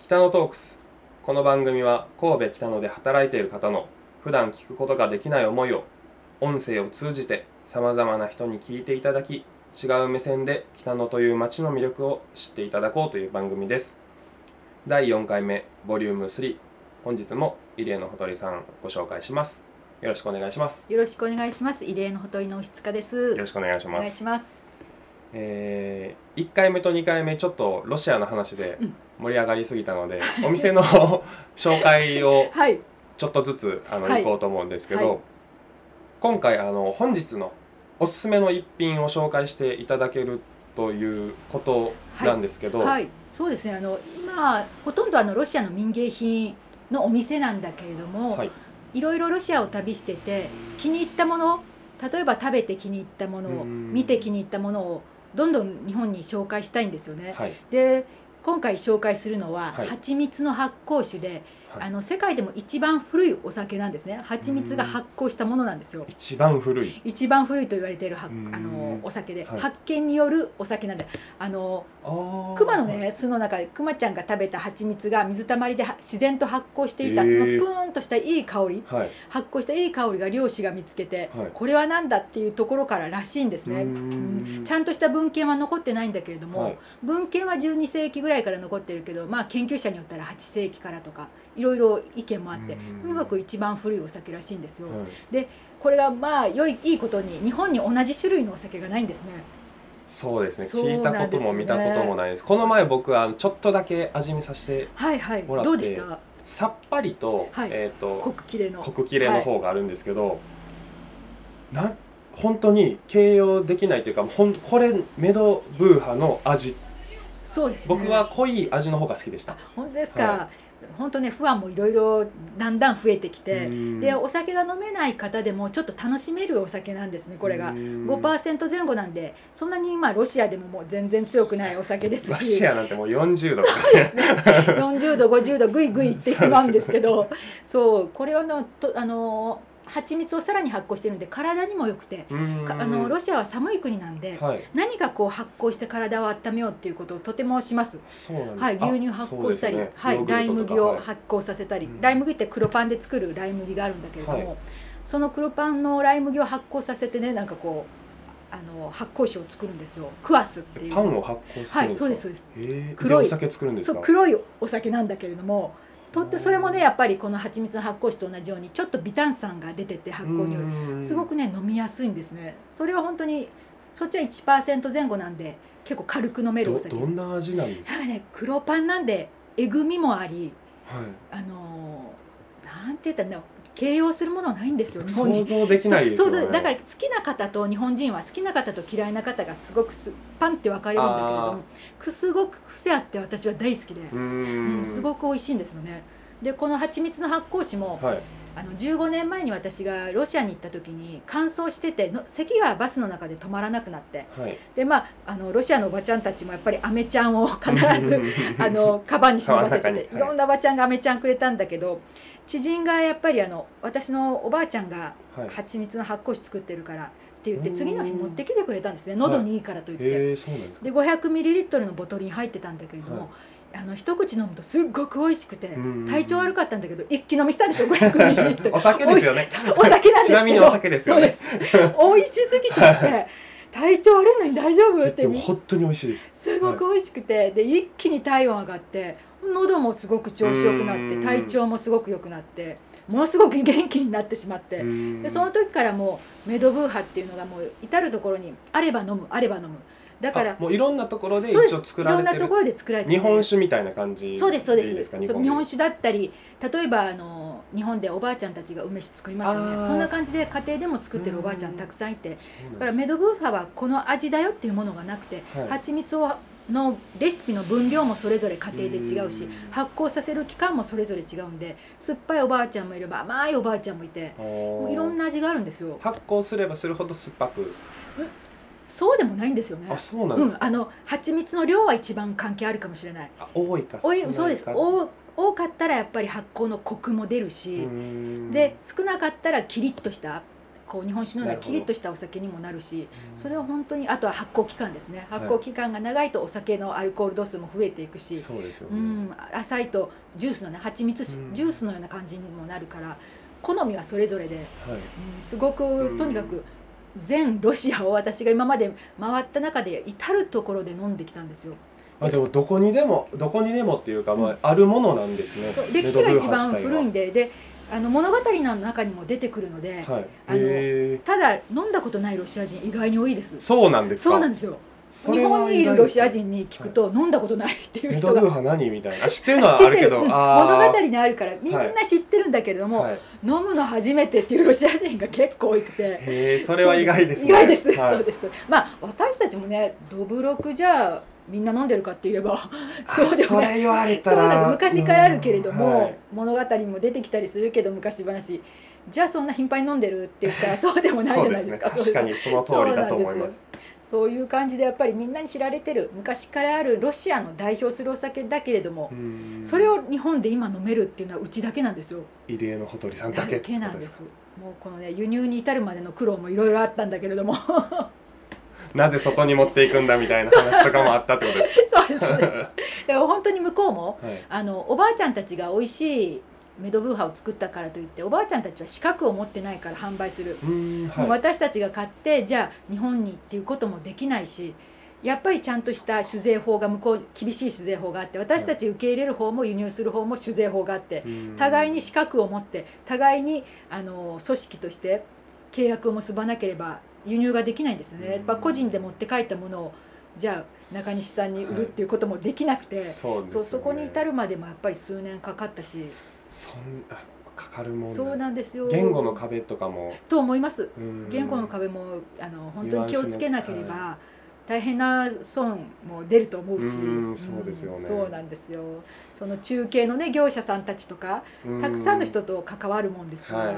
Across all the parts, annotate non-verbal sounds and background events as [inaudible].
北野トークスこの番組は神戸北野で働いている方の普段聞くことができない思いを音声を通じてさまざまな人に聞いていただき違う目線で北野という街の魅力を知っていただこうという番組です第4回目ボリューム3本日も入江のほとりさんご紹介しますよろしくお願いしますよろしくお願いします。異例のほとりの石塚です。よろしくお願いしお願いします。えー、1回目と2回目ちょっとロシアの話でうん盛り上がりすぎたので、お店の [laughs] 紹介をはい。ちょっとずつあの、はい行こうと思うんですけど、はい今回あの本日のおすすめの一品を紹介していただけるということなんですけど、はい。そうですね。あの今ほとんどあのロシアの民芸品のお店なんだけれども、はいい、ろいろロシアを旅してて気に入ったもの、例えば食べて気に入ったものをうん見て気に入ったものをどんどん日本に紹介したいんですよね。はいで。今回紹介するのは、はい蜂蜜の発酵酒で、はい。あの世界でも一番古いお酒なんですね。蜂蜜が発酵したものなんですよ。一番古い。一番古いと言われているはうん。あのお酒で、はい。発見によるお酒なんであのあ熊のね巣の中で熊ちゃんが食べた蜂蜜が水たまりでは自然と発酵していた、へー。そのプーンとしたいい香りはい。発酵したいい香りが漁師が見つけて、はい。これは何だっていうところかららしいんですね。ちゃんとした文献は残ってないんだけれども、はい。文献は12世紀ぐらいから残ってるけど、まあ、研究者によったら8世紀からとかいろいろ意見もあってうん。とにかく一番古いお酒らしいんですよ。はい。これがまあ良いいいことに日本に同じ種類のお酒がないんですね。そうですね。そう聞いたことも見たこともないです。この前僕はちょっとだけ味見させてはいはい。もらってどうでした？さっぱりと,、はい。えー、と濃くきれいの。コク切れの方があるんですけど、な本当に形容できないというかほんこれメドブーハの味。そうですね。僕は濃い味の方が好きでした。本当ですか。は本当ね不安もいろいろだんだん増えてきて、うん。でお酒が飲めない方でもちょっと楽しめるお酒なんですねこれが。うん5%前後なんでそんなに今ロシアでももう全然強くないお酒ですロしシアなんてもう40度とかしない40度50度ぐいぐいいってしまうんですけど。[laughs] そうこれはのとあの蜂蜜をさらに発酵してるんで体にも良くてあのロシアは寒い国なんで、はい。何かこう発酵して体を温めようっていうことをとてもします。そす。はい、あ牛乳発酵したり、ね。はい、ライ麦をはい。発酵させたり、うん。ライ麦って黒パンで作るライ麦があるんだけれども、はい。その黒パンのライ麦を発酵させてねなんかこうあの発酵酒を作るんですよ。クワスっていう。パンを発酵するんですか？はいそうですそうです。えー、黒い。でお酒作るんですか？そう黒いお酒なんだけれどもとってそれもねやっぱりこの蜂蜜の発酵酒と同じようにちょっと微炭酸が出てて発酵による。すごくね飲みやすいんですね。それは本当にそっちは1%前後なんで結構軽く飲めるおど酒。どんな味なんですか？ね黒パンなんでえぐみもありはい。あのーなんて言ったんだろう形容するものはないんですよ日本に。想像できないですよね。だから好きな方と日本人は好きな方と嫌いな方がすごくすパンって分かれるんだけれどあもくすごく癖あって私は大好きで、うん。んすごく美味しいんですよね。でこの蜂蜜の発酵酒も、はい。あの15年前に私がロシアに行った時に乾燥してての咳がバスの中で止まらなくなって。はい。でまああのロシアのおばちゃんたちもやっぱりアメちゃんを必ず [laughs] あのカバンに忍ばせてて、はい。い、ろんなおばちゃんがアメちゃんくれたんだけど知人がやっぱりあの私のおばあちゃんがはい。蜂蜜の発酵酒作ってるからって言ってうん。次の日持ってきてくれたんですね。喉にいいからと言って、へえそうなんですか。で 500ml のボトルに入ってたんだけれども、はい。あの一口飲むとすっごく美味しくてうん体調悪かったんだけど一気飲みしたんですよ 500ml お酒ですよね。お酒なんですちなみにお酒ですよね。美味しすぎちゃって。体調悪いのに大丈夫？って本当に美味しいです。すごく美味しくて、で一気に体温上がって喉もすごく調子よくなってうん。体調もすごく良くなってものすごく元気になってしまって、ででその時からもうメドブーハっていうのがもう至る所にあれば飲むあれば飲む。だからもういろんなところで一応作られてる。んなところで作られて日る本酒みたいな感じそうですそうです。日本酒。だったり例えばあの日本でおばあちゃんたちが梅酒作りますよねそんな感じで家庭でも作ってるおばあちゃんたくさんいて。だからメドブーハはこの味だよっていうものがなくて、はい。蜂蜜をのレシピの分量もそれぞれ家庭で違うしうん。発酵させる期間もそれぞれ違うんで酸っぱいおばあちゃんもいれば甘いおばあちゃんもいてもういろんなな味があるんですよ。発酵すればするほど酸っぱく。そうでもないんですよね。あそうなんですか、うんあの蜂蜜の量は一番関係あるかもしれない。あ多いか少ないか。そうです。多多かったらやっぱり発酵のコクも出るし、で少なかったらキリッとしたこう日本酒のようなキリッとしたお酒にもなるしそれは本当にあとは発酵期間ですね。発酵期間が長いとお酒のアルコール度数も増えていくし、そうですよね、うん、浅いとジュースのね蜂蜜しうん。ジュースのような感じにもなるから好みはそれぞれで、はい。うん、すごくん。とにかく全ロシアを私が今まで回った中で至る所で飲んできたんですよ。あでもどこにでもどこにでもっていうか、まあ、あるものなんですね。歴史が一番古いんでであの物語の中にも出てくるので、はい。あのへただ飲んだことないロシア人意外に多いです。ーそうなんですか？そうなんですよ。日本にいるロシア人に聞くと、飲んだことないっていうメ人がドブーハ何みたいなあ知ってるのはあるけど物語にあるからみんな知ってるんだけれども、はい、飲むの初めてっていうロシア人が結構多くて。へえそれは意外ですね。意外です、はい。そうです。まあ私たちもねどぶろくじゃあみんな飲んでるかって言えばあそうでもない。そうら。なんです。昔からあるけれども、うんはい。物語にも出てきたりするけど昔話。じゃあそんな頻繁に飲んでるって言ったら [laughs] そうでもないじゃないですか。そうですね。確かにその通りだと思います。そういう感じでやっぱりみんなに知られてる昔からあるロシアの代表するお酒だけれども、うん。それを日本で今飲めるっていうのはうちだけなんですよ。入江のほとりさんだけなんです。もうこのね輸入に至るまでの苦労もいろいろあったんだけれどもなぜ外に持っていくんだみたいな話とかもあったってことです [laughs] そうですそうです。でも本当に向こうもはい。あのおばあちゃんたちが美味しいメドブーハを作ったからといっておばあちゃんたちは資格を持ってないから販売する、はい。私たちが買ってじゃあ日本にっていうこともできないしやっぱりちゃんとした酒税法が向こう厳しい酒税法があって私たち受け入れる方も輸入する方も酒税法があってうん。互いに資格を持って互いにあの組織として契約を結ばなければ輸入ができないんですよね、うん。やっぱ個人で持って帰ったものをじゃあ中西さんに売るっていうこともできなくて、そうですよね。そうそこに至るまでもやっぱり数年かかったし。そんあかかるもんそうなんですよ。言語の壁とかも。と思います。うん。言語の壁もあの本当に気をつけなければ大変な損も出ると思うし。うんそうですよね。そうなんですよ。その中継のね業者さんたちとかたくさんの人と関わるもんですから、はい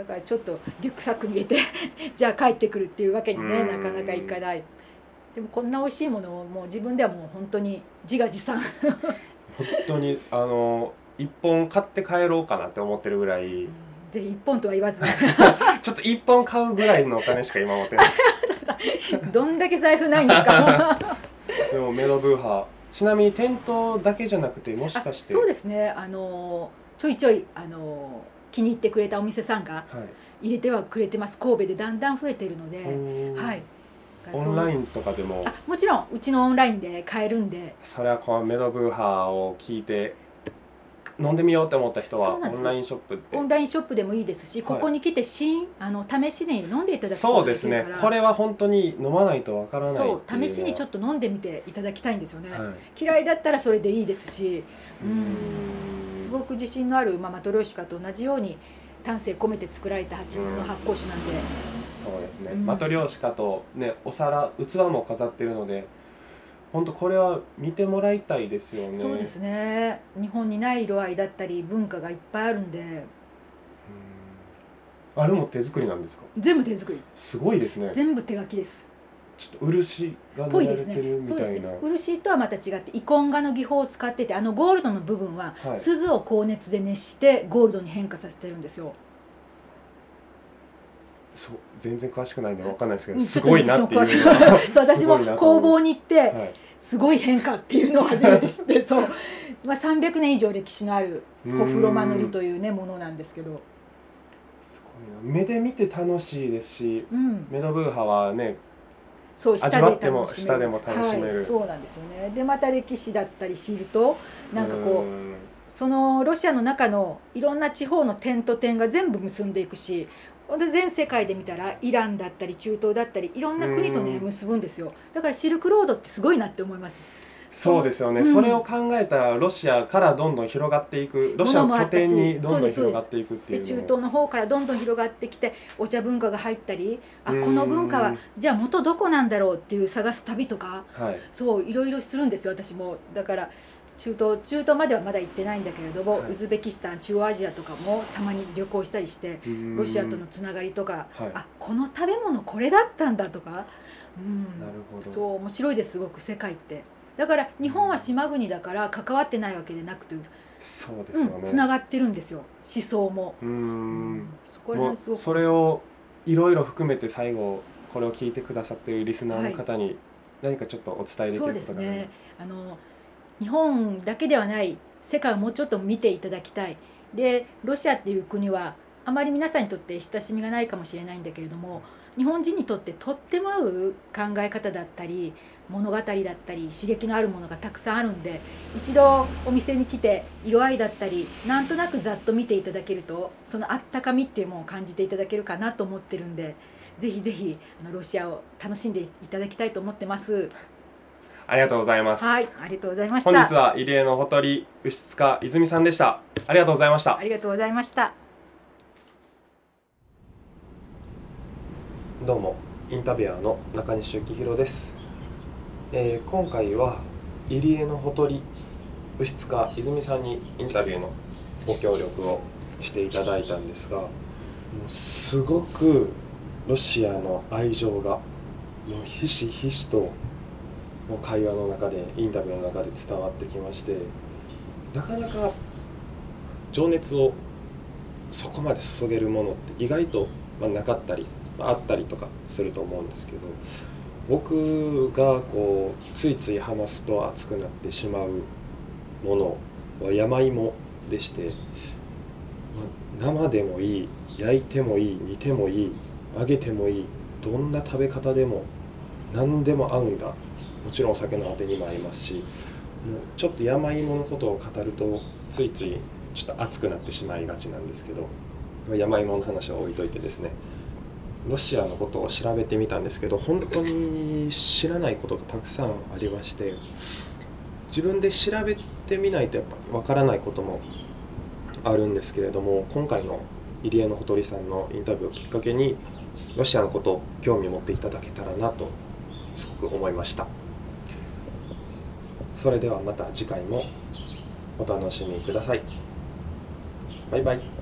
だからちょっとリュックサックに入れて [laughs] じゃあ帰ってくるっていうわけにねうん。なかなかいかない。でもこんな美味しいものをもう自分ではもう本当に自画自賛。本当にあの一本買って帰ろうかなって思ってるぐらい。で一本とは言わず。[laughs] ちょっと一本買うぐらいのお金しか今持ってない。で [laughs] すどんだけ財布ないんですか。でもメロブーハちなみに店頭だけじゃなくてもしあかして。そうですね。あのちょいちょいあの気に入ってくれたお店さんがはい。入れてはくれてます。神戸でだんだん増えてるので、ははい。オンラインンとかでも。あもちろんうちのオンラインで買えるんで。それはこうメドブーハーを聞いて飲んでみようって思った人はオンラインショップオンラインショップでもいいですし、はい。ここに来て試あの試しに飲んでいただくそうですね。これは本当に飲まないとわからない試しにちょっと飲んでみていただきたいんですよね、はい。嫌いだったらそれでいいですし。ううん。すごく自信のある、まあ、マトリョーシカと同じように丹精込めて作られた蜂蜜の発酵酒なんで、そうですね、うん。マトリョーシカとねお皿器も飾ってるので本当これは見てもらいたいですよね。そうですね。日本にない色合いだったり文化がいっぱいあるんで。うん。あれも手作りなんですか？全部手作り。すごいですね。全部手書きですちょっと漆がぽいですね。塗られてるみそうですたいな、ね。漆とはまた違ってイコン画の技法を使っててあのゴールドの部分ははい。鈴を高熱で熱してゴールドに変化させてるんですよ。そう全然詳しくないんでわかんないですけうんどすごいなっていう [laughs] 私も工房に行ってはい。すごい変化っていうのを初めて知ってそう、まあ、300年以上歴史のあるホフロマ塗りというねものなんですけど、すごいな。目で見て楽しいですしうん、メドブーハはねそう下で味わってもでも楽しめる。はい、そうなんですよね。でまた歴史だったり知るとなんかこううん。そのロシアの中のいろんな地方の点と点が全部結んでいくしほんで全世界で見たらイランだったり中東だったりいろんな国とねうん。結ぶんですよ。だからシルクロードってすごいなって思いますそうですよね、うん。それを考えたらロシアからどんどん広がっていく。ロシアの拠点にどんどん広がっていくっていう中東の方からどんどん広がってきてお茶文化が入ったりあこうん。の文化はじゃあ元どこなんだろうっていう探す旅とか。はい。そういろいろするんですよ私も。だから中東中東まではまだ行ってないんだけれども、はい。ウズベキスタン中央アジアとかもたまに旅行したりしてロシアとのつながりとか、はい。あこの食べ物これだったんだとか、うん、なるほど。そう面白いですすごく世界ってだから日本は島国だから関わってないわけでなくて、そうですよね。うん、つながってるんですよ思想も、うーん。そこそれをいろいろ含めて最後これを聞いてくださっているリスナーの方に何かちょっとお伝えできることがあるですね。あの日本だけではない世界をもうちょっと見ていただきたい。でロシアっていう国はあまり皆さんにとって親しみがないかもしれないんだけれども日本人にとってとっても合う考え方だったり物語だったり刺激のあるものがたくさんあるんで一度お店に来て色合いだったりなんとなくざっと見ていただけるとそのあったかみっていうものを感じていただけるかなと思ってるんでぜひぜひあのロシアを楽しんでいただきたいと思ってます。ありがとうございます、はい、ありがとうございました。本日は入江のほとり牛塚泉さんでしたありがとうございましたありがとうございました。どうもインタビュアーの中西幸宏です、えー今回は入江のほとり牛塚泉さんにインタビューのご協力をしていただいたんですがもうすごくロシアの愛情がもうひしひしともう会話の中でインタビューの中で伝わってきましてなかなか情熱をそこまで注げるものって意外と、ま、なかったり、まあったりとかすると思うんですけど僕がこうついつい話すと熱くなってしまうものは山芋でして、ま生でもいい焼いてもいい煮てもいい揚げてもいいどんな食べ方でも何でも合うんだ。もちろんお酒のあてにも合いますしもうちょっと山芋のことを語るとついついちょっと熱くなってしまいがちなんですけど山芋の話は置いといてですね。ロシアのことを調べてみたんですけど本当に知らないことがたくさんありまして自分で調べてみないとやっぱりわからないこともあるんですけれども今回の入江のほとりさんのインタビューをきっかけにロシアのことを興味を持っていただけたらなとすごく思いました。それではまた次回もお楽しみください。バイバイ。